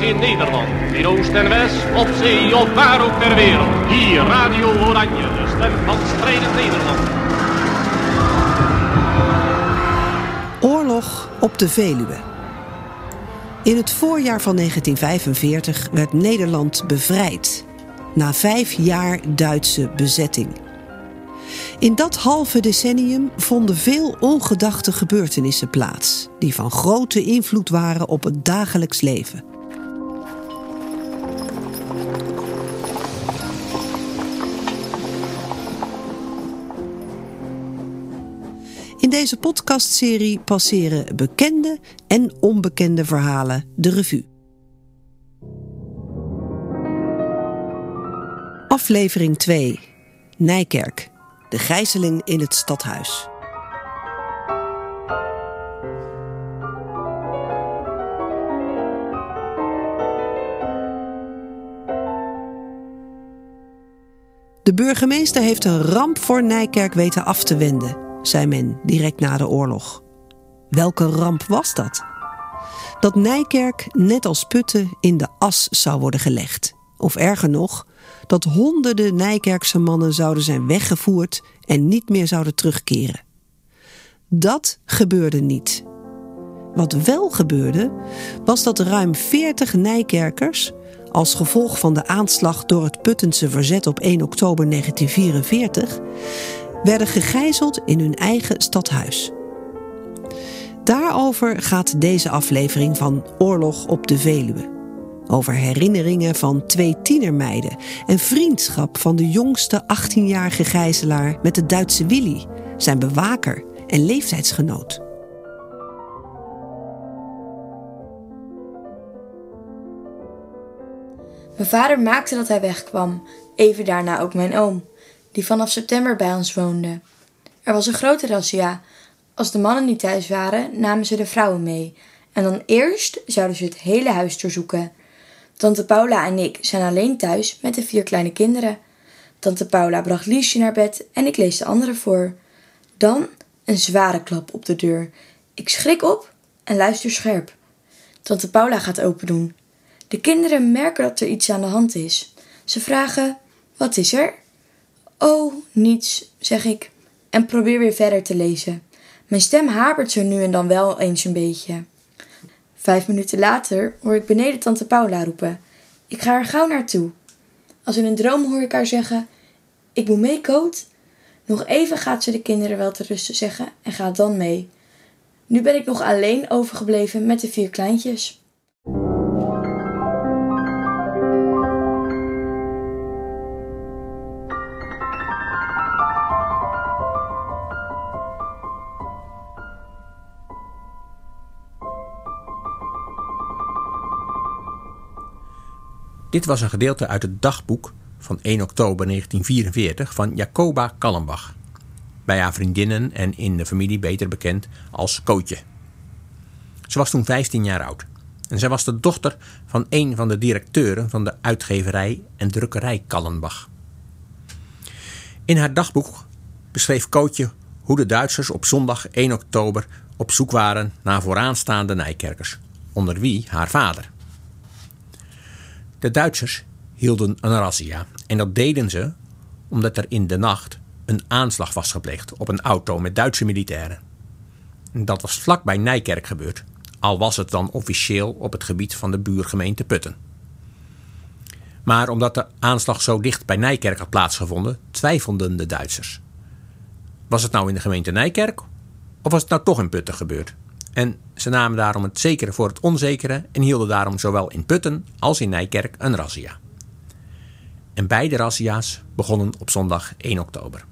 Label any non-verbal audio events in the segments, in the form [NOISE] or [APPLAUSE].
In Nederland, in Oost en West, op zee of waar ook ter wereld. Hier Radio Oranje, de stem van strijdend Nederland. Oorlog op de Veluwe. In het voorjaar van 1945 werd Nederland bevrijd. Na vijf jaar Duitse bezetting. In dat halve decennium vonden veel ongedachte gebeurtenissen plaats, die van grote invloed waren op het dagelijks leven. Deze podcastserie passeren bekende en onbekende verhalen de revue. Aflevering 2. Nijkerk. De gijzeling in het stadhuis. De burgemeester heeft een ramp voor Nijkerk weten af te wenden, zei men direct na de oorlog. Welke ramp was dat? Dat Nijkerk, net als Putten, in de as zou worden gelegd. Of erger nog, dat honderden Nijkerkse mannen zouden zijn weggevoerd en niet meer zouden terugkeren. Dat gebeurde niet. Wat wel gebeurde, was dat ruim 40 Nijkerkers, als gevolg van de aanslag door het Puttense verzet op 1 oktober 1944, werden gegijzeld in hun eigen stadhuis. Daarover gaat deze aflevering van Oorlog op de Veluwe. Over herinneringen van twee tienermeiden en vriendschap van de jongste 18-jarige gijzelaar met de Duitse Willy, zijn bewaker en leeftijdsgenoot. Mijn vader maakte dat hij wegkwam, even daarna ook mijn oom, die vanaf september bij ons woonde. Er was een grote razzia. Als de mannen niet thuis waren, namen ze de vrouwen mee. En dan eerst zouden ze het hele huis doorzoeken. Tante Paula en ik zijn alleen thuis met de vier kleine kinderen. Tante Paula bracht Liesje naar bed en ik lees de anderen voor. Dan een zware klap op de deur. Ik schrik op en luister scherp. Tante Paula gaat open doen. De kinderen merken dat er iets aan de hand is. Ze vragen: Wat is er? Oh, niets, zeg ik en probeer weer verder te lezen. Mijn stem hapert zo nu en dan wel eens een beetje. Vijf minuten later hoor ik beneden tante Paula roepen. Ik ga er gauw naartoe. Als in een droom hoor ik haar zeggen: Ik moet mee, Koot. Nog even gaat ze de kinderen wel te rusten zeggen en gaat dan mee. Nu ben ik nog alleen overgebleven met de vier kleintjes. Dit was een gedeelte uit het dagboek van 1 oktober 1944 van Jacoba Kallenbach. Bij haar vriendinnen en in de familie beter bekend als Kootje. Ze was toen 15 jaar oud. En zij was de dochter van een van de directeuren van de uitgeverij en drukkerij Kallenbach. In haar dagboek beschreef Kootje hoe de Duitsers op zondag 1 oktober op zoek waren naar vooraanstaande Nijkerkers, onder wie haar vader. De Duitsers hielden een razzia en dat deden ze omdat er in de nacht een aanslag was gepleegd op een auto met Duitse militairen. Dat was vlak bij Nijkerk gebeurd, al was het dan officieel op het gebied van de buurgemeente Putten. Maar omdat de aanslag zo dicht bij Nijkerk had plaatsgevonden, twijfelden de Duitsers. Was het nou in de gemeente Nijkerk of was het nou toch in Putten gebeurd? En ze namen daarom het zekere voor het onzekere en hielden daarom zowel in Putten als in Nijkerk een razzia. En beide razzia's begonnen op zondag 1 oktober.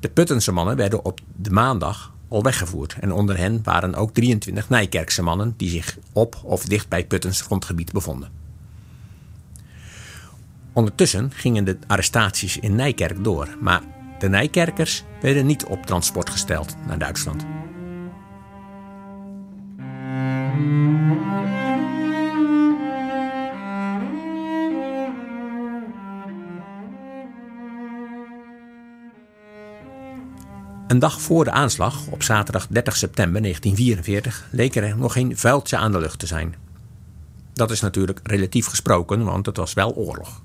De Puttense mannen werden op de maandag al weggevoerd en onder hen waren ook 23 Nijkerkse mannen die zich op of dicht bij Puttens grondgebied bevonden. Ondertussen gingen de arrestaties in Nijkerk door, maar de Nijkerkers werden niet op transport gesteld naar Duitsland. Een dag voor de aanslag, op zaterdag 30 september 1944, leek er nog geen vuiltje aan de lucht te zijn. Dat is natuurlijk relatief gesproken, want het was wel oorlog.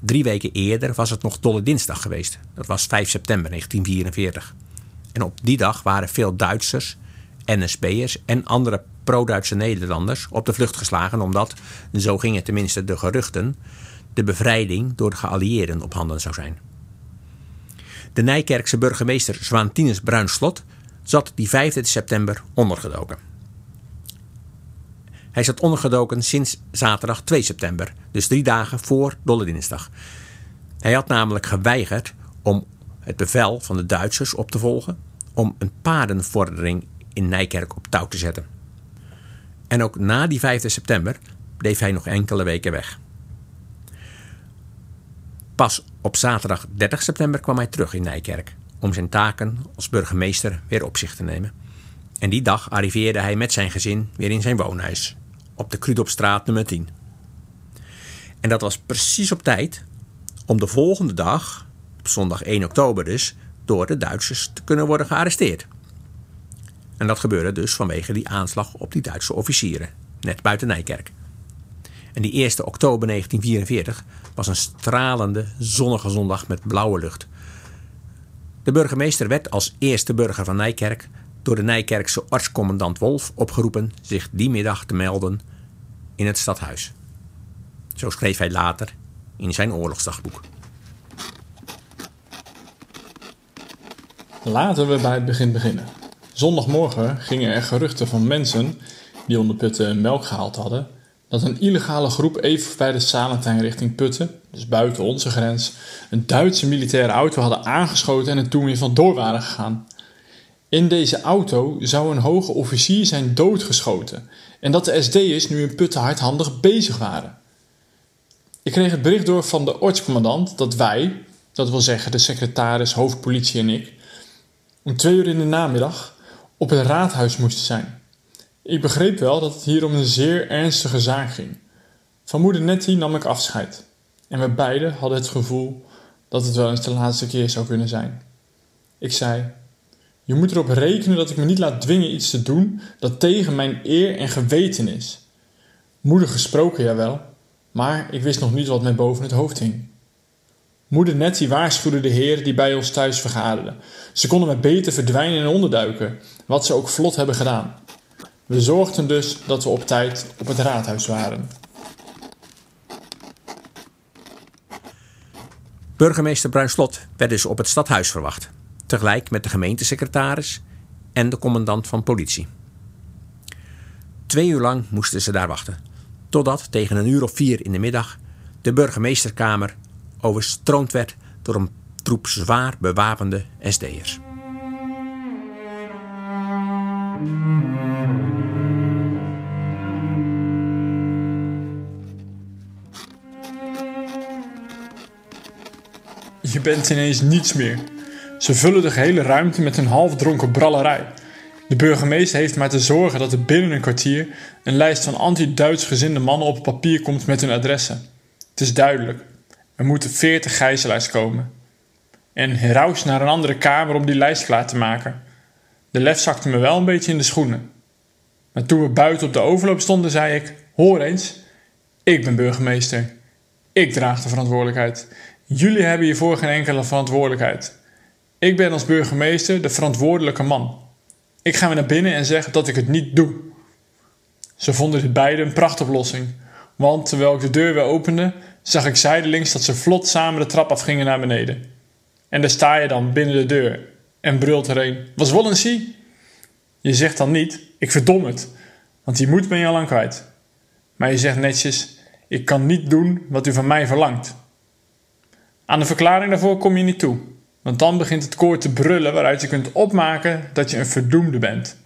Drie weken eerder was het nog Dolle Dinsdag geweest. Dat was 5 september 1944. En op die dag waren veel Duitsers, NSB'ers en andere pro-Duitse Nederlanders op de vlucht geslagen omdat, zo gingen tenminste de geruchten, de bevrijding door de geallieerden op handen zou zijn. De Nijkerkse burgemeester Zwaantinus Bruinslot zat die 5 september ondergedoken. Hij zat ondergedoken sinds zaterdag 2 september, dus drie dagen voor Dolle Dinsdag. Hij had namelijk geweigerd om het bevel van de Duitsers op te volgen om een paardenvordering in Nijkerk op touw te zetten. En ook na die 5 september bleef hij nog enkele weken weg. Pas op zaterdag 30 september kwam hij terug in Nijkerk om zijn taken als burgemeester weer op zich te nemen. En die dag arriveerde hij met zijn gezin weer in zijn woonhuis op de Krudopstraat nummer 10. En dat was precies op tijd om de volgende dag, op zondag 1 oktober dus, door de Duitsers te kunnen worden gearresteerd. En dat gebeurde dus vanwege die aanslag op die Duitse officieren, net buiten Nijkerk. En die 1 oktober 1944 was een stralende, zonnige zondag met blauwe lucht. De burgemeester werd als eerste burger van Nijkerk door de Nijkerkse artscommandant Wolf opgeroepen zich die middag te melden in het stadhuis. Zo schreef hij later in zijn oorlogsdagboek. Laten we bij het begin beginnen. Zondagmorgen gingen er geruchten van mensen die onder Putten melk gehaald hadden, dat een illegale groep even bij de Salentijn richting Putten, dus buiten onze grens, een Duitse militaire auto hadden aangeschoten en er toen weer vandoor waren gegaan. In deze auto zou een hoge officier zijn doodgeschoten en dat de SD'ers nu in Putten hardhandig bezig waren. Ik kreeg het bericht door van de ortscommandant dat wij, dat wil zeggen de secretaris, hoofdpolitie en ik, om twee uur in de namiddag op het raadhuis moesten zijn. Ik begreep wel dat het hier om een zeer ernstige zaak ging. Van moeder Nettie nam ik afscheid. En we beiden hadden het gevoel dat het wel eens de laatste keer zou kunnen zijn. Ik zei: Je moet erop rekenen dat ik me niet laat dwingen iets te doen dat tegen mijn eer en geweten is. Moeder gesproken, jawel, maar ik wist nog niet wat mij boven het hoofd hing. Moeder Nettie waarschuwde de heren die bij ons thuis vergaderden. Ze konden maar beter verdwijnen en onderduiken, wat ze ook vlot hebben gedaan. We zorgden dus dat we op tijd op het raadhuis waren. Burgemeester Bruinslot werd dus op het stadhuis verwacht, tegelijk met de gemeentesecretaris en de commandant van politie. Twee uur lang moesten ze daar wachten, totdat tegen een uur of vier in de middag de burgemeesterkamer overstroomd werd door een troep zwaar bewapende SD'ers. Je bent ineens niets meer. Ze vullen de gehele ruimte met een halfdronken brallerij. De burgemeester heeft maar te zorgen dat er binnen een kwartier een lijst van anti-Duits gezinde mannen op papier komt met hun adressen. Het is duidelijk. Er moeten veertig gijzelaars komen. En heraus naar een andere kamer om die lijst klaar te maken. De lef zakte me wel een beetje in de schoenen. Maar toen we buiten op de overloop stonden, zei ik: Hoor eens, ik ben burgemeester. Ik draag de verantwoordelijkheid. Jullie hebben hiervoor geen enkele verantwoordelijkheid. Ik ben als burgemeester de verantwoordelijke man. Ik ga weer naar binnen en zeg dat ik het niet doe. Ze vonden dit beide een prachtoplossing, want terwijl ik de deur weer opende, zag ik zijdelings dat ze vlot samen de trap afgingen naar beneden. En daar sta je dan binnen de deur en brult er een: Was wollen zie? Je zegt dan niet: Ik verdom het, want die moed ben je al lang kwijt. Maar je zegt netjes: Ik kan niet doen wat u van mij verlangt. Aan de verklaring daarvoor kom je niet toe, want dan begint het koor te brullen waaruit je kunt opmaken dat je een verdoemde bent.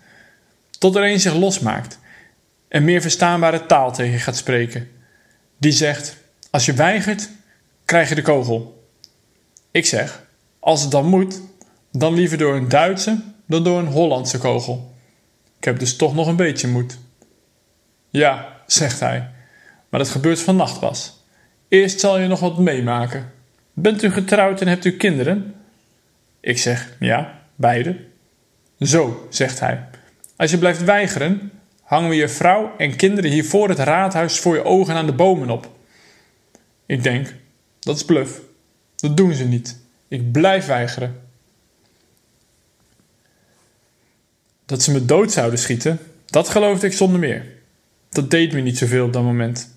Tot er een zich losmaakt en meer verstaanbare taal tegen je gaat spreken. Die zegt: Als je weigert, krijg je de kogel. Ik zeg: Als het dan moet, dan liever door een Duitse dan door een Hollandse kogel. Ik heb dus toch nog een beetje moed. Ja, zegt hij, maar dat gebeurt vannacht pas. Eerst zal je nog wat meemaken. Bent u getrouwd en hebt u kinderen? Ik zeg, ja, beide. Zo, zegt hij. Als je blijft weigeren, hangen we je vrouw en kinderen hier voor het raadhuis voor je ogen aan de bomen op. Ik denk, dat is bluff. Dat doen ze niet. Ik blijf weigeren. Dat ze me dood zouden schieten, dat geloofde ik zonder meer. Dat deed me niet zoveel op dat moment.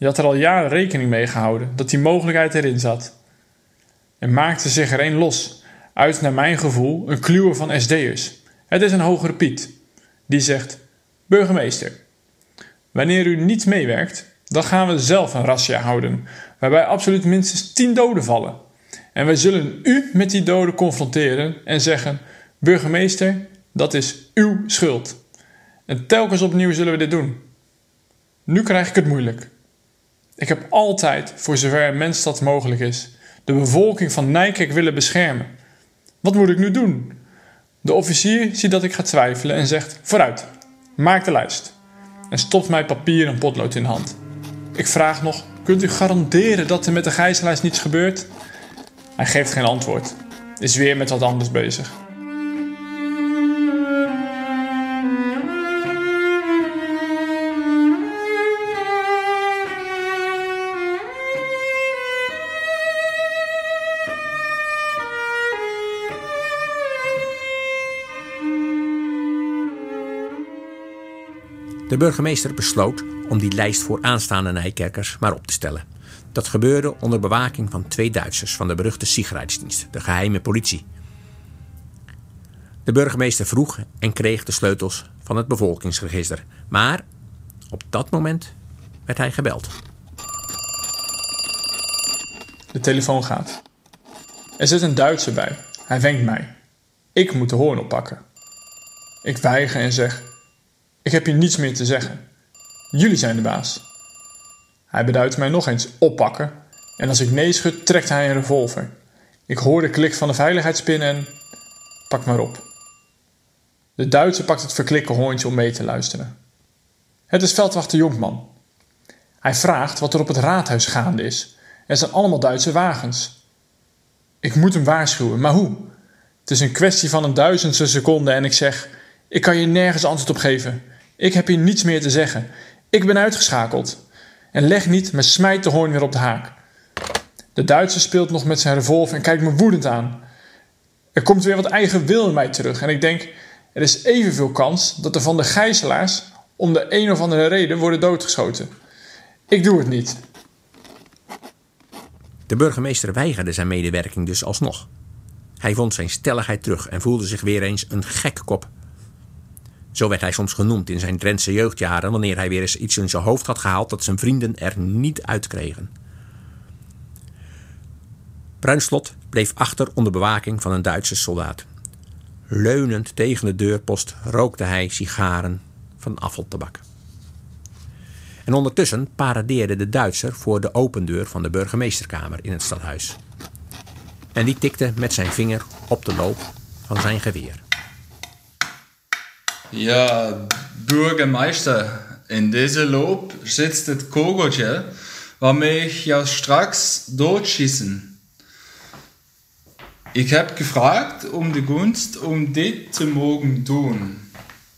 Je had er al jaren rekening mee gehouden dat die mogelijkheid erin zat. Er maakte zich er een los, uit naar mijn gevoel een kluwer van SD'ers. Het is een hogere Piet. Die zegt: Burgemeester, wanneer u niet meewerkt, dan gaan we zelf een razzia houden, waarbij absoluut minstens 10 doden vallen. En wij zullen u met die doden confronteren en zeggen: Burgemeester, dat is uw schuld. En telkens opnieuw zullen we dit doen. Nu krijg ik het moeilijk. Ik heb altijd, voor zover mens dat mogelijk is, de bevolking van Nijkerk willen beschermen. Wat moet ik nu doen? De officier ziet dat ik ga twijfelen en zegt: Vooruit, maak de lijst. En stopt mij papier en potlood in de hand. Ik vraag nog: Kunt u garanderen dat er met de gijzelaars niets gebeurt? Hij geeft geen antwoord, is weer met wat anders bezig. De burgemeester besloot om die lijst voor aanstaande Nijkerkers maar op te stellen. Dat gebeurde onder bewaking van twee Duitsers van de beruchte Sicherheidsdienst, de geheime politie. De burgemeester vroeg en kreeg de sleutels van het bevolkingsregister. Maar op dat moment werd hij gebeld. De telefoon gaat. Er zit een Duitser bij. Hij wenkt mij. Ik moet de hoorn oppakken. Ik weiger en zeg: Ik heb hier niets meer te zeggen. Jullie zijn de baas. Hij beduidt mij nog eens oppakken en als ik nee schud, trekt hij een revolver. Ik hoor de klik van de veiligheidspin en pak maar op. De Duitser pakt het verklikken hoorntje om mee te luisteren. Het is veldwachter Jonkman. Hij vraagt wat er op het raadhuis gaande is. Er zijn allemaal Duitse wagens. Ik moet hem waarschuwen, maar hoe? Het is een kwestie van een duizendste seconde en ik zeg: Ik kan je nergens antwoord op geven. Ik heb hier niets meer te zeggen. Ik ben uitgeschakeld. En leg niet, maar smijt de hoorn weer op de haak. De Duitser speelt nog met zijn revolver en kijkt me woedend aan. Er komt weer wat eigen wil in mij terug en ik denk: er is evenveel kans dat er van de gijzelaars om de een of andere reden worden doodgeschoten. Ik doe het niet. De burgemeester weigerde zijn medewerking dus alsnog. Hij vond zijn stelligheid terug en voelde zich weer eens een gekkop. Zo werd hij soms genoemd in zijn Drentse jeugdjaren wanneer hij weer eens iets in zijn hoofd had gehaald dat zijn vrienden er niet uitkregen. Bruinslot bleef achter onder bewaking van een Duitse soldaat. Leunend tegen de deurpost rookte hij sigaren van afvaltabak. En ondertussen paradeerde de Duitser voor de opendeur van de burgemeesterkamer in het stadhuis. En die tikte met zijn vinger op de loop van zijn geweer. Ja, Bürgermeister, in deze loop zit het kogeltje waarmee ik jou straks doodschießen. Ik heb gevraagd om de gunst om dit te mogen doen.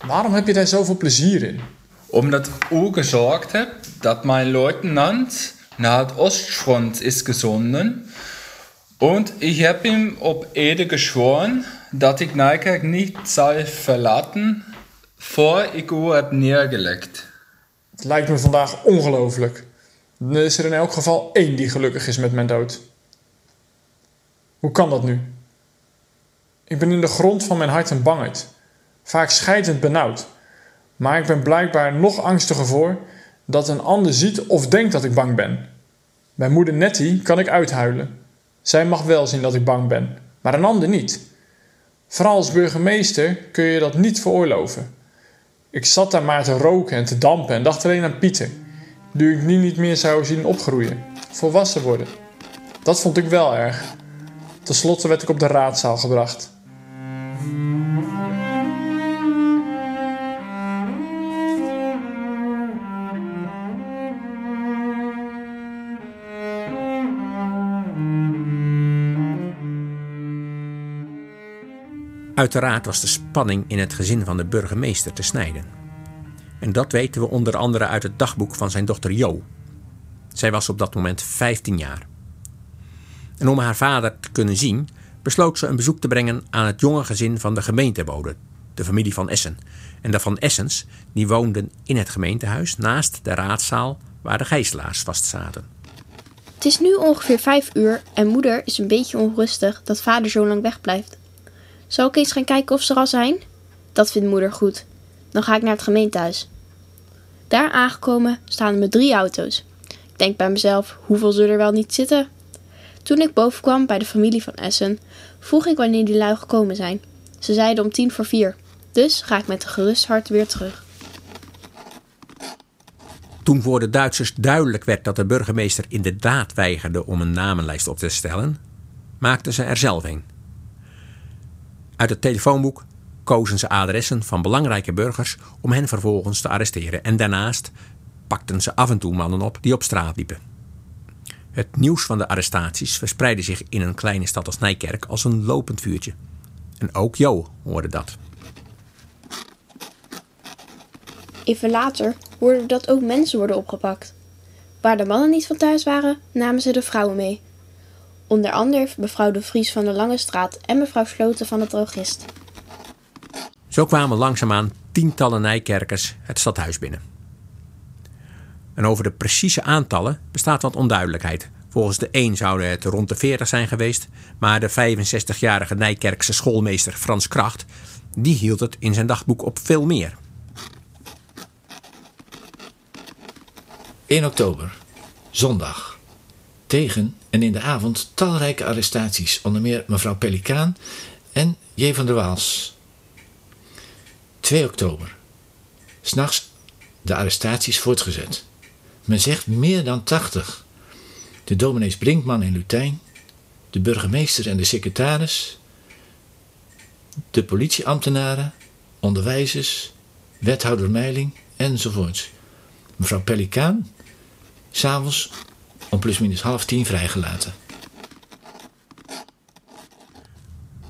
Waarom heb je daar zoveel plezier in? Omdat ik ook gezorgd heb dat mijn luitenant naar het Ostfront is gezonden. En ik heb hem op Ede geschworen dat ik Nijkerk niet zal verlaten voor ik u heb neergelegd. Het lijkt me vandaag ongelooflijk. Dan is er in elk geval één die gelukkig is met mijn dood. Hoe kan dat nu? Ik ben in de grond van mijn hart een bangheid, vaak scheidend benauwd. Maar ik ben blijkbaar nog angstiger voor dat een ander ziet of denkt dat ik bang ben. Bij moeder Nettie kan ik uithuilen. Zij mag wel zien dat ik bang ben, maar een ander niet. Vooral als burgemeester kun je dat niet veroorloven. Ik zat daar maar te roken en te dampen en dacht alleen aan Pieter, die ik nu niet meer zou zien opgroeien, volwassen worden. Dat vond ik wel erg. Ten slotte werd ik op de raadzaal gebracht. Uiteraard was de spanning in het gezin van de burgemeester te snijden. En dat weten we onder andere uit het dagboek van zijn dochter Jo. Zij was op dat moment 15 jaar. En om haar vader te kunnen zien, besloot ze een bezoek te brengen aan het jonge gezin van de gemeentebode, de familie van Essen. En de van Essens die woonden in het gemeentehuis naast de raadzaal waar de gijzelaars vastzaten. Het is nu ongeveer vijf uur en moeder is een beetje onrustig dat vader zo lang wegblijft. Zal ik eens gaan kijken of ze er al zijn? Dat vindt moeder goed. Dan ga ik naar het gemeentehuis. Daar aangekomen staan er met drie auto's. Ik denk bij mezelf, hoeveel zullen er wel niet zitten? Toen ik boven kwam bij de familie van Essen, vroeg ik wanneer die lui gekomen zijn. Ze zeiden om tien voor vier. Dus ga ik met een gerust hart weer terug. Toen voor de Duitsers duidelijk werd dat de burgemeester inderdaad weigerde om een namenlijst op te stellen, maakten ze er zelf een. Uit het telefoonboek kozen ze adressen van belangrijke burgers om hen vervolgens te arresteren en daarnaast pakten ze af en toe mannen op die op straat liepen. Het nieuws van de arrestaties verspreidde zich in een kleine stad als Nijkerk als een lopend vuurtje. En ook Jo hoorde dat. Even later hoorden dat ook mensen worden opgepakt. Waar de mannen niet van thuis waren, namen ze de vrouwen mee. Onder andere mevrouw de Vries van de Lange Straat en mevrouw Sloten van de Drogist. Zo kwamen langzaamaan tientallen Nijkerkers het stadhuis binnen. En over de precieze aantallen bestaat wat onduidelijkheid. Volgens de een zouden het rond de 40 zijn geweest, maar de 65-jarige Nijkerkse schoolmeester Frans Kracht die hield het in zijn dagboek op veel meer. 1 oktober, zondag. Tegen en in de avond talrijke arrestaties, onder meer mevrouw Pelikaan en J. van der Waals. 2 oktober. S'nachts de arrestaties voortgezet. Men zegt meer dan 80. De dominees Brinkman en Lutijn, de burgemeester en de secretaris, de politieambtenaren, onderwijzers, wethouder Meiling enzovoorts. Mevrouw Pelikaan, s'avonds om plusminus half tien vrijgelaten.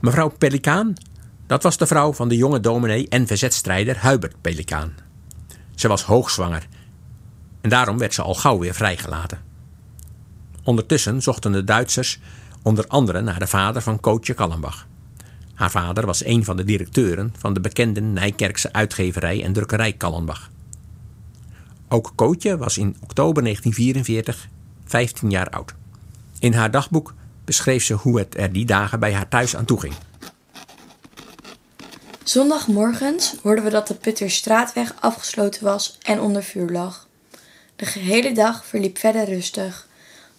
Mevrouw Pelikaan, dat was de vrouw van de jonge dominee en verzetstrijder Hubert Pelikaan. Ze was hoogzwanger en daarom werd ze al gauw weer vrijgelaten. Ondertussen zochten de Duitsers onder andere naar de vader van Kootje Kallenbach. Haar vader was een van de directeuren van de bekende Nijkerkse uitgeverij en drukkerij Kallenbach. Ook Kootje was in oktober 1944 15 jaar oud. In haar dagboek beschreef ze hoe het er die dagen bij haar thuis aan toe ging. Zondagmorgens hoorden we dat de Putterstraatweg afgesloten was en onder vuur lag. De gehele dag verliep verder rustig,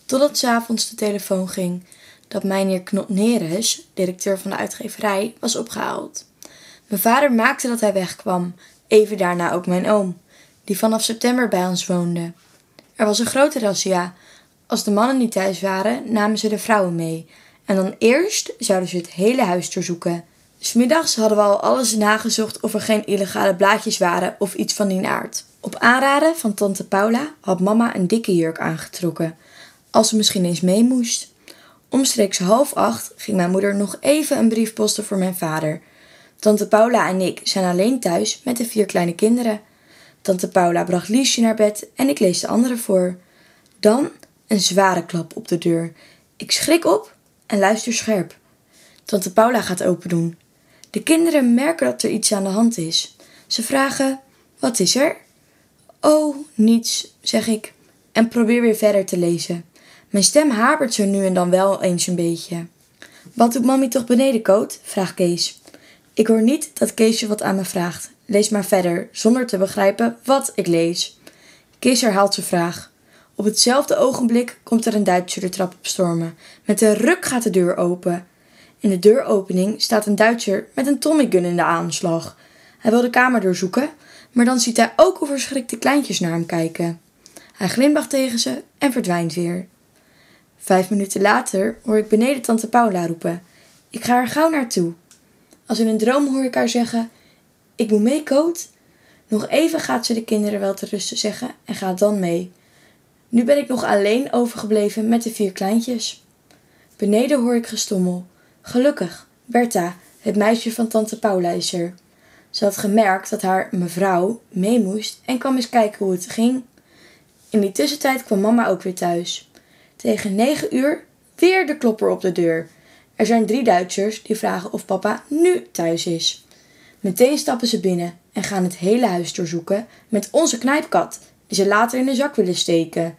totdat s'avonds de telefoon ging dat mijnheer Knot Neres, directeur van de uitgeverij, was opgehaald. Mijn vader maakte dat hij wegkwam, even daarna ook mijn oom, die vanaf september bij ons woonde. Er was een grote razzia. Als de mannen niet thuis waren, namen ze de vrouwen mee. En dan eerst zouden ze het hele huis doorzoeken. Smiddags hadden we al alles nagezocht of er geen illegale blaadjes waren of iets van die aard. Op aanraden van tante Paula had mama een dikke jurk aangetrokken, als ze misschien eens mee moest. Omstreeks half acht ging mijn moeder nog even een brief posten voor mijn vader. Tante Paula en ik zijn alleen thuis met de vier kleine kinderen. Tante Paula bracht Liesje naar bed en ik lees de anderen voor. Dan een zware klap op de deur. Ik schrik op en luister scherp. Tante Paula gaat open doen. De kinderen merken dat er iets aan de hand is. Ze vragen: Wat is er? Oh, niets, zeg ik en probeer weer verder te lezen. Mijn stem hapert zo nu en dan wel eens een beetje. Wat doet mami toch beneden, Koot? vraagt Kees. Ik hoor niet dat Keesje wat aan me vraagt. Lees maar verder, zonder te begrijpen wat ik lees. Kees herhaalt zijn vraag. Op hetzelfde ogenblik komt er een Duitser de trap op stormen. Met een ruk gaat de deur open. In de deuropening staat een Duitser met een Tommy gun in de aanslag. Hij wil de kamer doorzoeken, maar dan ziet hij ook hoe verschrikte kleintjes naar hem kijken. Hij glimlacht tegen ze en verdwijnt weer. Vijf minuten later hoor ik beneden tante Paula roepen. Ik ga er gauw naartoe. Als in een droom hoor ik haar zeggen: Ik moet mee, Koot. Nog even gaat ze de kinderen wel te rusten zeggen en gaat dan mee. Nu ben ik nog alleen overgebleven met de vier kleintjes. Beneden hoor ik gestommel. Gelukkig, Bertha, het meisje van tante Paula is. Ze had gemerkt dat haar mevrouw mee moest en kwam eens kijken hoe het ging. In die tussentijd kwam mama ook weer thuis. Tegen negen uur weer de klopper op de deur. Er zijn drie Duitsers die vragen of papa nu thuis is. Meteen stappen ze binnen en gaan het hele huis doorzoeken met onze knijpkat, die ze later in de zak willen steken.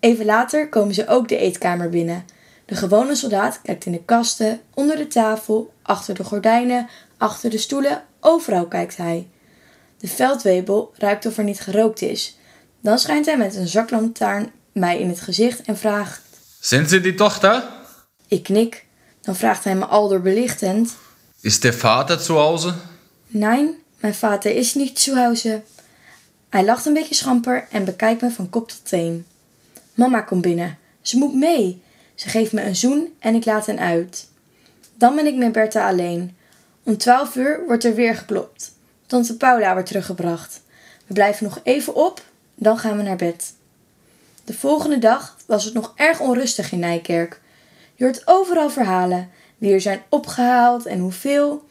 Even later komen ze ook de eetkamer binnen. De gewone soldaat kijkt in de kasten, onder de tafel, achter de gordijnen, achter de stoelen, overal kijkt hij. De veldwebel ruikt of er niet gerookt is. Dan schijnt hij met een zaklantaarn mij in het gezicht en vraagt: Sind Sie die Tochter? Ik knik. Dan vraagt hij me aldoor belichtend: Ist der Vater zu Hause? Nein, mijn vader is niet zu Hause. Hij lacht een beetje schamper en bekijkt me van kop tot teen. Mama komt binnen. Ze moet mee. Ze geeft me een zoen en ik laat hen uit. Dan ben ik met Bertha alleen. Om twaalf uur wordt er weer geklopt. Tante Paula wordt teruggebracht. We blijven nog even op, dan gaan we naar bed. De volgende dag was het nog erg onrustig in Nijkerk. Je hoort overal verhalen, wie er zijn opgehaald en hoeveel.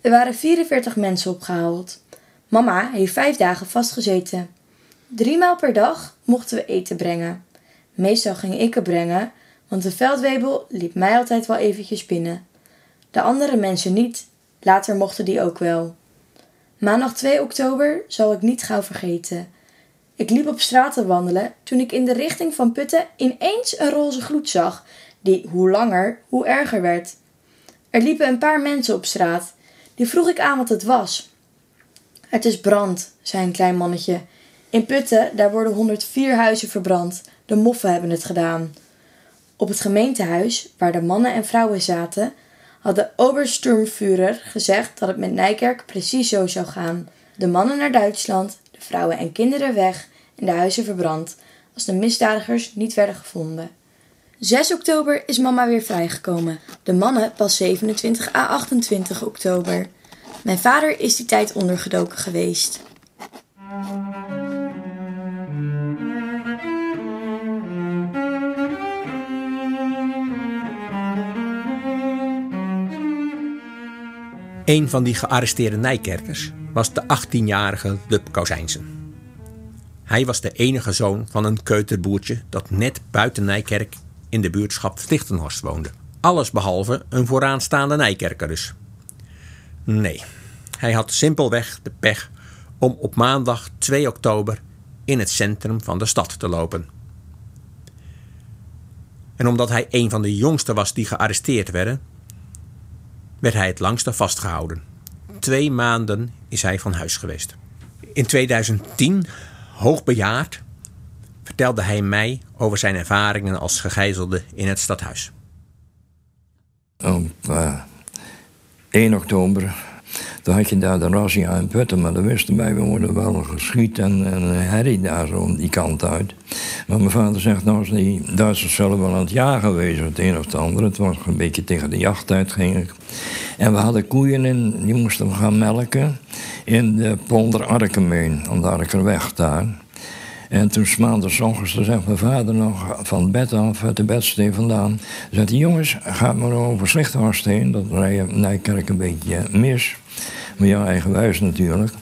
Er waren 44 mensen opgehaald. Mama heeft vijf dagen vastgezeten. Drie maal per dag mochten we eten brengen. Meestal ging ik het brengen, want de veldwebel liep mij altijd wel eventjes binnen. De andere mensen niet, later mochten die ook wel. Maandag 2 oktober zal ik niet gauw vergeten. Ik liep op straat te wandelen toen ik in de richting van Putten ineens een roze gloed zag, die hoe langer, hoe erger werd. Er liepen een paar mensen op straat. Die vroeg ik aan wat het was. Het is brand, zei een klein mannetje. In Putten, daar worden 104 huizen verbrand. De moffen hebben het gedaan. Op het gemeentehuis, waar de mannen en vrouwen zaten, had de Obersturmführer gezegd dat het met Nijkerk precies zo zou gaan. De mannen naar Duitsland, de vrouwen en kinderen weg en de huizen verbrand, als de misdadigers niet werden gevonden. 6 oktober is mama weer vrijgekomen. De mannen pas 27 à 28 oktober. Mijn vader is die tijd ondergedoken geweest. Een van die gearresteerde Nijkerkers was de 18-jarige Lub Kauzijnsen. Hij was de enige zoon van een keuterboertje dat net buiten Nijkerk in de buurtschap Stichtenhorst woonde. Alles behalve een vooraanstaande Nijkerker dus. Nee, hij had simpelweg de pech om op maandag 2 oktober in het centrum van de stad te lopen. En omdat hij een van de jongsten was die gearresteerd werden, werd hij het langste vastgehouden. Twee maanden is hij van huis geweest. In 2010, hoogbejaard, vertelde hij mij over zijn ervaringen als gegijzelde in het stadhuis. Op uh, 1 oktober toen had je daar de razzia in Putten, maar dat wisten wij, we worden wel geschiet en, en herrie daar zo die kant uit. Maar mijn vader zegt, nou, die Duitsers zullen wel aan het jagen wezen, het een of het ander. Het was een beetje tegen de jachttijd ging ik. En we hadden koeien in, die moesten we gaan melken in de polder Arkemeen, aan de Arkerweg daar. En toen maandags ochtends, zegt mijn vader nog van bed af, uit de bedsteen vandaan. Zegt hij, jongens, ga maar over Slichthorst heen. Dat rijden Nijkerk een beetje mis. Maar ja, eigenwijs natuurlijk.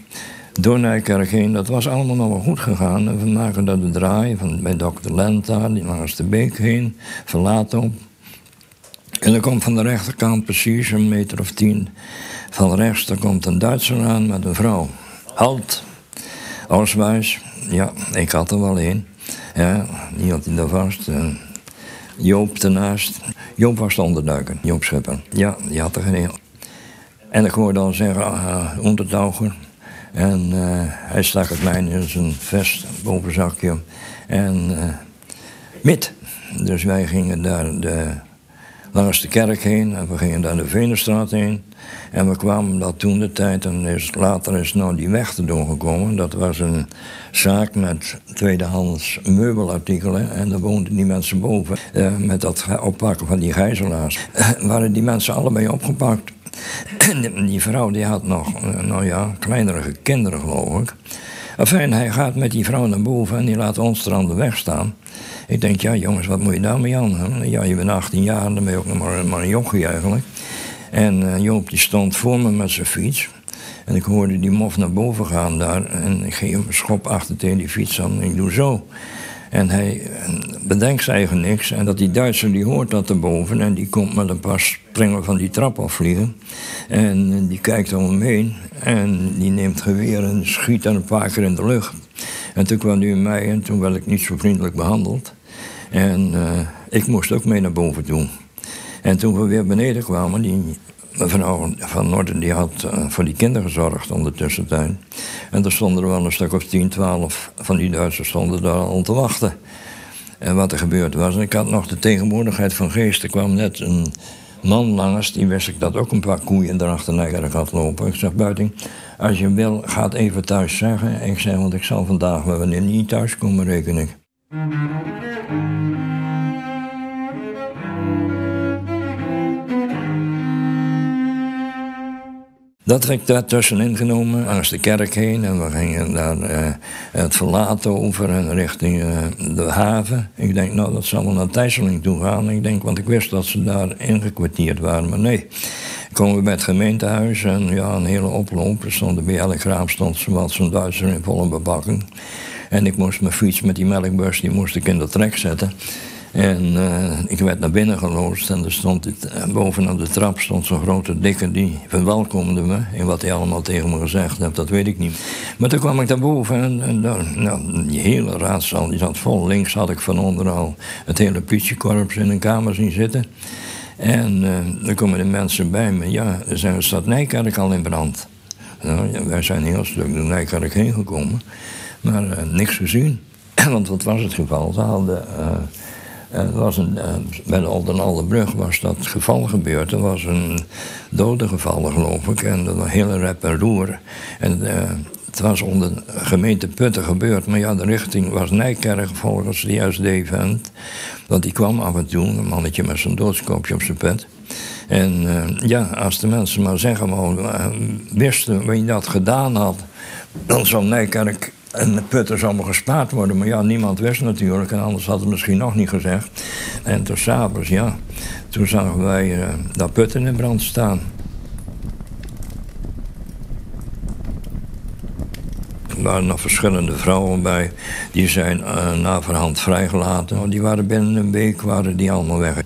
Door Nijkerk heen, dat was allemaal nog wel goed gegaan. En we maken dat de draai van, bij dokter Lenta, die langs de beek heen, verlaat op. En dan komt van de rechterkant precies een meter of tien van rechts, daar komt een Duitser aan met een vrouw. Halt, Auswijs, ja, ik had er wel een. Ja, die had hij daar vast. En Joop ernaast. Joop was de onderduiker, Joop Schipper. Ja, die had er geen En ik hoorde dan zeggen, ondertaucher. En uh, hij stak het mijn in zijn vest, bovenzakje. En uh, mit. Dus wij gingen daar de, langs de kerk heen en we gingen daar de Venenstraat heen. En we kwamen dat toen de tijd, en is, later is nou die weg doen gekomen. Dat was een zaak met tweedehands meubelartikelen. En daar woonden die mensen boven. Uh, met dat oppakken van die gijzelaars. [LAUGHS] Waren die mensen allebei opgepakt. [COUGHS] Die vrouw die had nog, uh, nou ja, kleinere kinderen geloof ik. Enfin, hij gaat met die vrouw naar boven en die laat ons er aan de weg staan. Ik denk, ja jongens, wat moet je daarmee aan? Hè? Ja, je bent 18 jaar, dan ben je ook nog maar, een jochie eigenlijk. En eh, Joop die stond voor me met zijn fiets. En ik hoorde die mof naar boven gaan daar. En ik hem een schop achter tegen die fiets aan. En ik doe zo. En hij eh, bedenkt eigenlijk niks. En dat die Duitser die hoort dat erboven. En die komt met een paar springen van die trap afvliegen. En eh, die kijkt om hem heen. En die neemt geweer en schiet dan een paar keer in de lucht. En toen kwam hij in mij en toen werd ik niet zo vriendelijk behandeld. En uh, ik moest ook mee naar boven toe. En toen we weer beneden kwamen, die mevrouw van Noorden die had uh, voor die kinderen gezorgd ondertussen. En er stonden er wel een stuk of 10, 12 van die Duitsers stonden daar al te wachten. En wat er gebeurd was. En ik had nog de tegenwoordigheid van geest. Er kwam net een man langs, die wist ik dat ook een paar koeien erachter had lopen. Ik zeg, Buiting, als je wil, ga even thuis zeggen. Ik zei, want ik zal vandaag wel wanneer niet thuis komen, reken ik. Dat heb ik daar tussenin genomen, langs de kerk heen. En we gingen daar uh, het verlaten over en richting uh, de haven. Ik denk, nou, dat zal wel naar Tijsseling toe gaan. Ik denk, want ik wist dat ze daar ingekwartierd waren. Maar nee, komen we bij het gemeentehuis en ja, een hele oploop. Er stond bij elk raam stond zo'n Duitser in volle bebakking. En ik moest mijn fiets met die melkbus, die moest ik in de trek zetten. En uh, ik werd naar binnen geloosd en er stond uh, bovenaan de trap stond zo'n grote dikke die verwelkomde me. En wat hij allemaal tegen me gezegd heeft, dat weet ik niet. Maar toen kwam ik daar boven en, en nou, die hele raadzaal die zat vol. Links had ik van onder al het hele politiekorps in een kamer zien zitten. En dan komen de mensen bij me. Ja, er zijn stad Nijkerk al in brand. Nou, ja, wij zijn heel stuk door Nijkerk heen gekomen. Maar niks gezien. [CLEARS THROAT] Want wat was het geval? Ze hadden er was een, eh, bij de was dat geval gebeurd. Er was een dode gevallen, geloof ik. En dat was hele rep en roer. En uh, het was onder gemeente Putten gebeurd. Maar ja, de richting was Nijkerk volgens de SD-vent. Want die kwam af en toe, een mannetje met zijn doodskopje op zijn pet. En uh, ja, als de mensen maar zeggen, maar, wisten wie dat gedaan had... dan zou Nijkerk en de putten zou allemaal gespaard worden. Maar ja, niemand wist natuurlijk. En anders had het misschien nog niet gezegd. En toen s'avonds, ja, toen zagen wij uh, dat putten in brand staan. Er waren nog verschillende vrouwen bij. Die zijn uh, na verhand vrijgelaten. Die waren binnen een week waren die allemaal weg.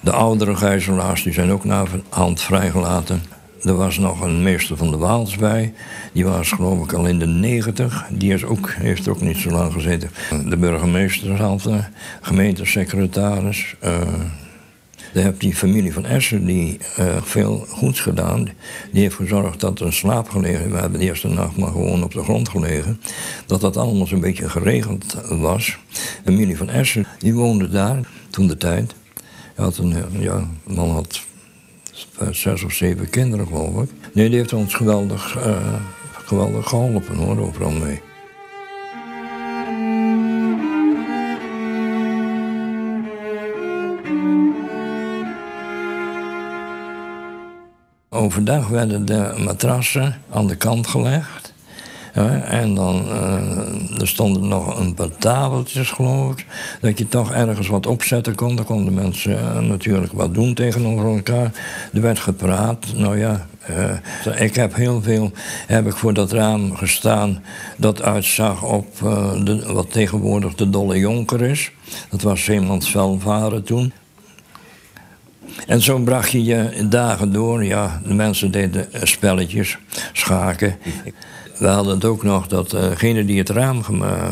De oudere gijzelaars die zijn ook na verhand vrijgelaten. Er was nog een meester van de Waals bij. Die was geloof ik al in de negentig. Die is ook, heeft ook niet zo lang gezeten. De burgemeester had, de gemeentesecretaris. Uh, dan heb die familie van Essen die uh, veel goeds gedaan. Die heeft gezorgd dat een slaap gelegen. We hebben de eerste nacht maar gewoon op de grond gelegen. Dat dat allemaal zo'n beetje geregeld was. De familie van Essen die woonde daar toen de tijd. Had een, ja, man had zes of zeven kinderen, geloof ik. Nee, die heeft ons geweldig, uh, geweldig geholpen hoor, overal mee. Overdag werden de matrassen aan de kant gelegd en dan uh, er stonden nog een paar tafeltjes, geloof ik. Dat je toch ergens wat opzetten kon. Dan konden mensen uh, natuurlijk wat doen tegenover elkaar. Er werd gepraat. Nou ja, uh, ik heb heel veel heb ik voor dat raam gestaan. Dat uitzag op wat tegenwoordig de Dolle Jonker is. Dat was Zeemans Velvaren toen. En zo bracht je je dagen door. Ja, de mensen deden spelletjes, schaken. We hadden het ook nog dat degene uh die het raam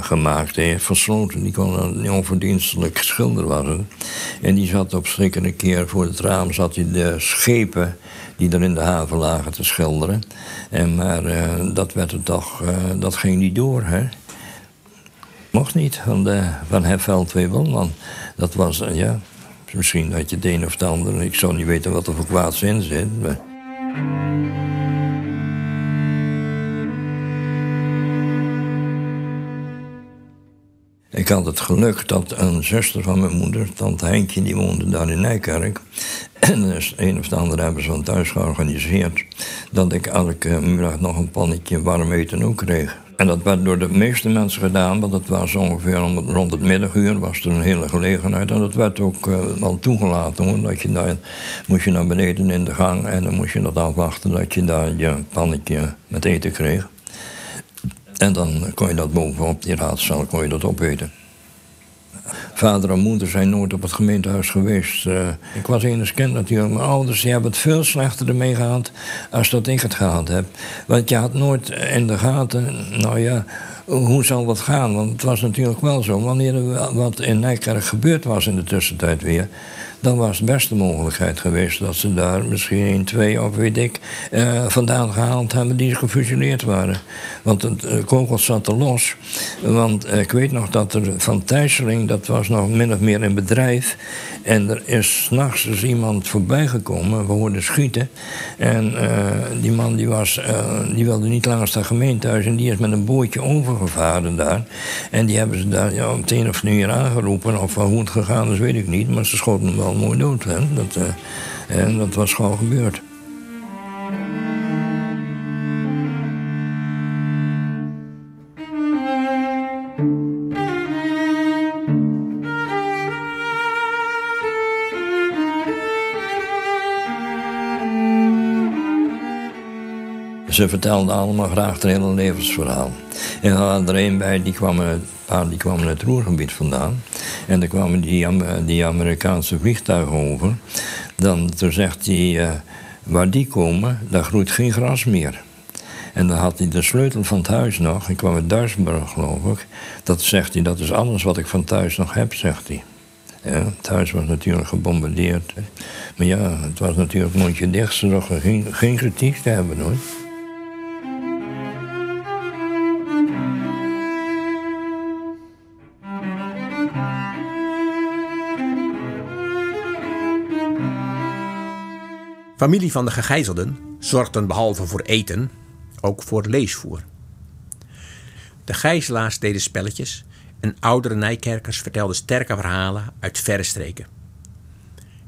gemaakt heeft, versloten, die kon een onverdienstelijk schilder was. En die zat op een keer voor het raam, zat hij de schepen die er in de haven lagen te schilderen. En maar uh, dat werd het toch, uh, dat ging niet door, hè. Mocht niet van, de, van want Dat was, ja, misschien dat je het een of het ander... Ik zou niet weten wat er voor kwaads in zit. Ik had het geluk dat een zuster van mijn moeder, tante Heintje, die woonde daar in Nijkerk. En dus een of ander hebben ze van thuis georganiseerd. Dat ik elke middag nog een pannetje warm eten ook kreeg. En dat werd door de meeste mensen gedaan, want het was ongeveer rond het middaguur, was er een hele gelegenheid. En dat werd ook uh, wel toegelaten hoor. Dat je daar moest je naar beneden in de gang en dan moest je dat afwachten dat je daar je pannetje met eten kreeg. En dan kon je dat bovenop die raadzaal kon je dat opeten. Vader en moeder zijn nooit op het gemeentehuis geweest. Uh, ik was eens kind natuurlijk. Mijn ouders die hebben het veel slechter ermee gehad als dat ik het gehad heb. Want je had nooit in de gaten, nou ja, hoe zal dat gaan? Want het was natuurlijk wel zo. Wanneer er wat in Nijkerk gebeurd was in de tussentijd weer dan was het best de mogelijkheid geweest dat ze daar misschien een, twee of weet ik uh, vandaan gehaald hebben die gefusioneerd waren. Want het uh, kogel zat er los. Want uh, ik weet nog dat er van Thijsseling, dat was nog min of meer in bedrijf. En er is s'nachts dus iemand voorbijgekomen, we hoorden schieten. En die man die, was, die wilde niet langs dat gemeentehuis en die is met een bootje overgevaren daar. En die hebben ze daar ja, op het een of andere aangeroepen. Of hoe het gegaan is, weet ik niet. Maar ze schoten hem wel mooi dood. Hè? Dat, en dat was gewoon gebeurd. Ze vertelden allemaal graag het hele levensverhaal. En er hadden er een bij, die kwam, een paar die kwamen uit het Roergebied vandaan. En dan kwamen die, die Amerikaanse vliegtuigen over. Dan toen zegt hij, uh, waar die komen, daar groeit geen gras meer. En dan had hij de sleutel van het huis nog. Ik kwam uit Duisburg, geloof ik. Dat zegt hij, dat is alles wat ik van thuis nog heb, zegt hij. Ja, het huis was natuurlijk gebombardeerd. Maar ja, het was natuurlijk mondje dicht. Ze nog geen, geen kritiek te hebben, hoor. Familie van de gegijzelden zorgden behalve voor eten ook voor leesvoer. De gijzelaars deden spelletjes en oudere Nijkerkers vertelden sterke verhalen uit verre streken.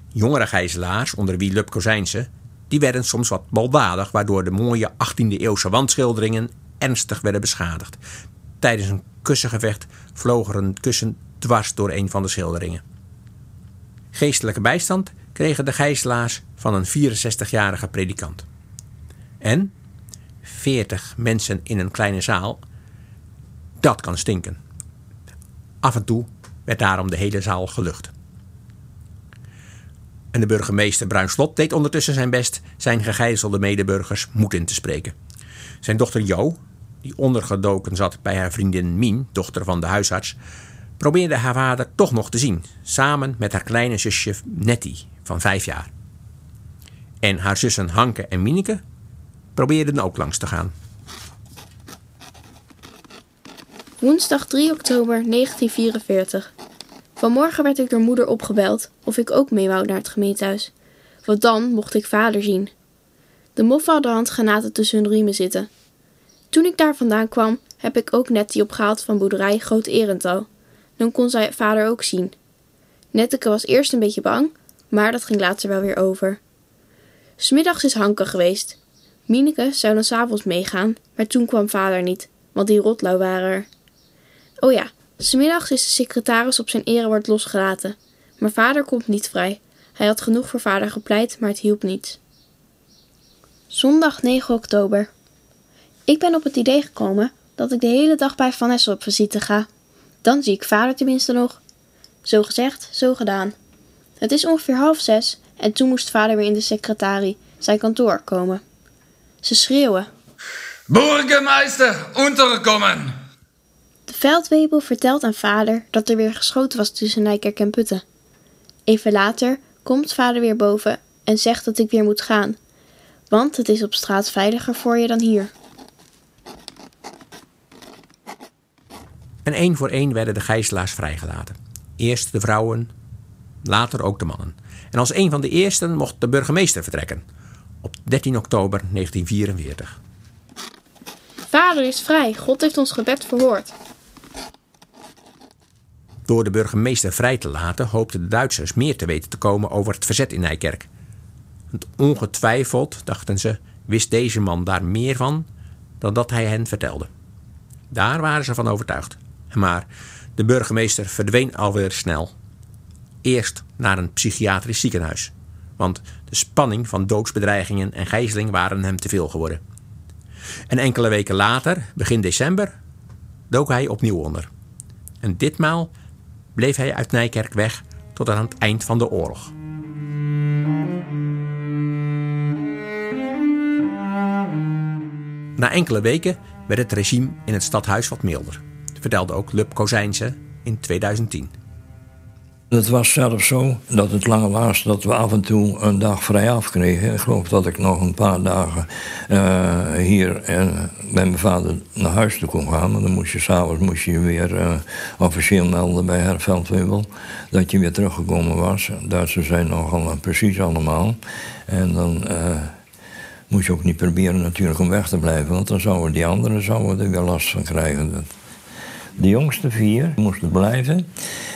Jongere gijzelaars, onder wie Lub Kozijnse, die werden soms wat baldadig, waardoor de mooie 18e-eeuwse wandschilderingen ernstig werden beschadigd. Tijdens een kussengevecht vloog er een kussen dwars door een van de schilderingen. Geestelijke bijstand kregen de gijzelaars van een 64-jarige predikant. En 40 mensen in een kleine zaal, dat kan stinken. Af en toe werd daarom de hele zaal gelucht. En de burgemeester Bruinslot deed ondertussen zijn best zijn gegijzelde medeburgers moed in te spreken. Zijn dochter Jo, die ondergedoken zat bij haar vriendin Mien, dochter van de huisarts, probeerde haar vader toch nog te zien, samen met haar kleine zusje Nettie van vijf jaar. En haar zussen Hanke en Mineke probeerden ook langs te gaan. Woensdag 3 oktober 1944. Vanmorgen werd ik door moeder opgebeld of ik ook mee wou naar het gemeentehuis. Want dan mocht ik vader zien. De moffen hadden handgranaten tussen hun riemen zitten. Toen ik daar vandaan kwam, heb ik ook Nettie opgehaald van boerderij Groot Erental. Dan kon zij vader ook zien. Netteke was eerst een beetje bang, maar dat ging later wel weer over. Smiddags is Hanke geweest. Mineke zou dan s'avonds meegaan, maar toen kwam vader niet, want die rotlauw waren er. Oh ja, smiddags is de secretaris op zijn erewoord losgelaten. Maar vader komt niet vrij. Hij had genoeg voor vader gepleit, maar het hielp niet. Zondag 9 oktober. Ik ben op het idee gekomen dat ik de hele dag bij Vanessa op visite ga. Dan zie ik vader tenminste nog. Zo gezegd, zo gedaan. Het is ongeveer half zes en toen moest vader weer in de secretarie, zijn kantoor, komen. Ze schreeuwen. Burgemeester, onderkomen! De veldwebel vertelt aan vader dat er weer geschoten was tussen Nijkerk en Putten. Even later komt vader weer boven en zegt dat ik weer moet gaan, want het is op straat veiliger voor je dan hier. En één voor één werden de gijzelaars vrijgelaten. Eerst de vrouwen, later ook de mannen. En als een van de eersten mocht de burgemeester vertrekken. Op 13 oktober 1944. Vader is vrij. God heeft ons gebed verhoord. Door de burgemeester vrij te laten hoopten de Duitsers meer te weten te komen over het verzet in Nijkerk. Want ongetwijfeld, dachten ze, wist deze man daar meer van dan dat hij hen vertelde. Daar waren ze van overtuigd. Maar de burgemeester verdween alweer snel. Eerst naar een psychiatrisch ziekenhuis. Want de spanning van doodsbedreigingen en gijzeling waren hem te veel geworden. En enkele weken later, begin december, dook hij opnieuw onder. En ditmaal bleef hij uit Nijkerk weg tot aan het eind van de oorlog. Na enkele weken werd het regime in het stadhuis wat milder, vertelde ook Lub Kozijnse in 2010. Het was zelfs zo dat het lange was dat we af en toe een dag vrij afkregen. Ik geloof dat ik nog een paar dagen uh, hier uh, bij mijn vader naar huis toe kon gaan. Maar dan moest je s'avonds moest je weer uh, officieel melden bij Herveldwebel dat je weer teruggekomen was. Duitsers zijn nogal precies allemaal. En dan moest je ook niet proberen natuurlijk om weg te blijven, want dan zouden die anderen zouden er weer last van krijgen. De jongste vier moesten blijven.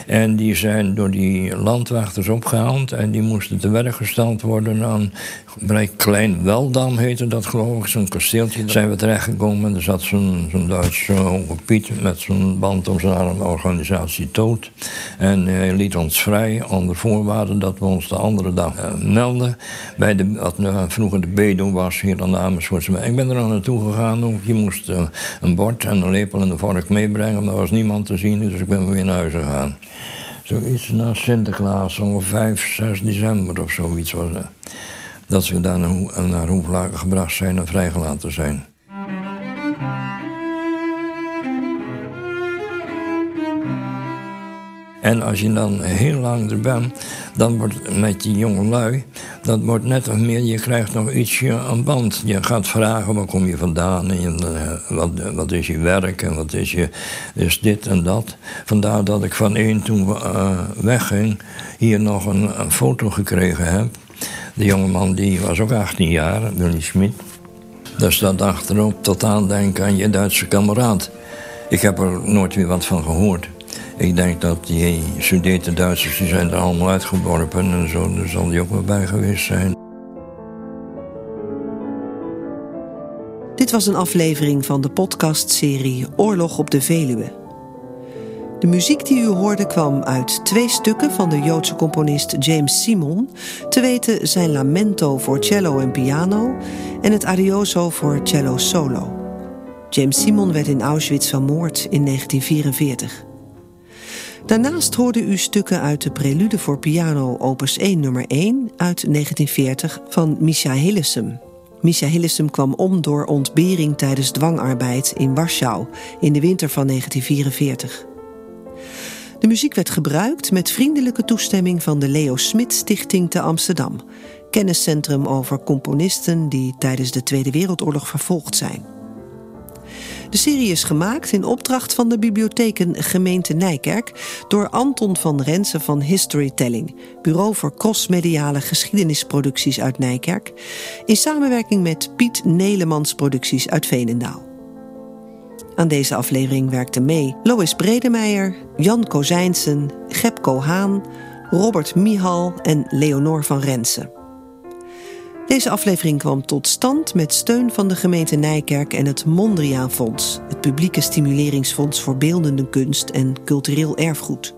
En die zijn door die landwachters opgehaald. En die moesten te werk gesteld worden aan bij Klein Weldam heette dat geloof ik. Zo'n kasteeltje. Daar zijn we terechtgekomen. Er zat zo'n Duitse hoge Piet met zo'n band om zijn arm, organisatie Toot. En hij liet ons vrij onder voorwaarde dat we ons de andere dag uh, melden. Bij de, wat uh, vroeger de Bedo was hier aan de Amersfoortse. Ik ben er al naartoe gegaan. Je moest uh, een bord en een lepel en een vork meebrengen. Er was niemand te zien, dus ik ben weer naar huis gegaan. Zoiets na Sinterklaas, ongeveer 5, 6 december of zoiets was dat dat ze daar naar, naar gebracht zijn en vrijgelaten zijn. En als je dan heel lang er bent, dan wordt met die jonge lui, dat wordt net nog meer, je krijgt nog ietsje aan band. Je gaat vragen, waar kom je vandaan en eh, wat, wat is je werk en wat is je, is dit en dat. Vandaar dat ik van één toen uh, wegging, hier nog een, foto gekregen heb. De jongeman die was ook 18 jaar, Willy Schmid. Daar staat achterop tot aandenken aan je Duitse kameraad. Ik heb er nooit weer wat van gehoord. Ik denk dat die Sudeten Duitsers die zijn er allemaal uitgeworpen en zo. Daar zal die ook wel bij geweest zijn. Dit was een aflevering van de podcastserie Oorlog op de Veluwe. De muziek die u hoorde kwam uit twee stukken van de Joodse componist James Simon, te weten zijn Lamento voor cello en piano en het Adioso voor cello solo. James Simon werd in Auschwitz vermoord in 1944. Daarnaast hoorde u stukken uit de Prelude voor piano opus 1 nummer 1 uit 1940 van Misha Hillesum. Misha Hillesum kwam om door ontbering tijdens dwangarbeid in Warschau in de winter van 1944. De muziek werd gebruikt met vriendelijke toestemming van de Leo Smit Stichting te Amsterdam, kenniscentrum over componisten die tijdens de Tweede Wereldoorlog vervolgd zijn. De serie is gemaakt in opdracht van de bibliotheken Gemeente Nijkerk door Anton van Rensen van Historytelling, bureau voor crossmediale geschiedenisproducties uit Nijkerk, in samenwerking met Piet Nelemans Producties uit Veenendaal. Aan deze aflevering werkten mee Lois Bredemeijer, Jan Kozijnsen, Gep Haan, Robert Mihal en Leonor van Rensen. Deze aflevering kwam tot stand met steun van de gemeente Nijkerk en het Mondriaan Fonds, het publieke stimuleringsfonds voor beeldende kunst en cultureel erfgoed.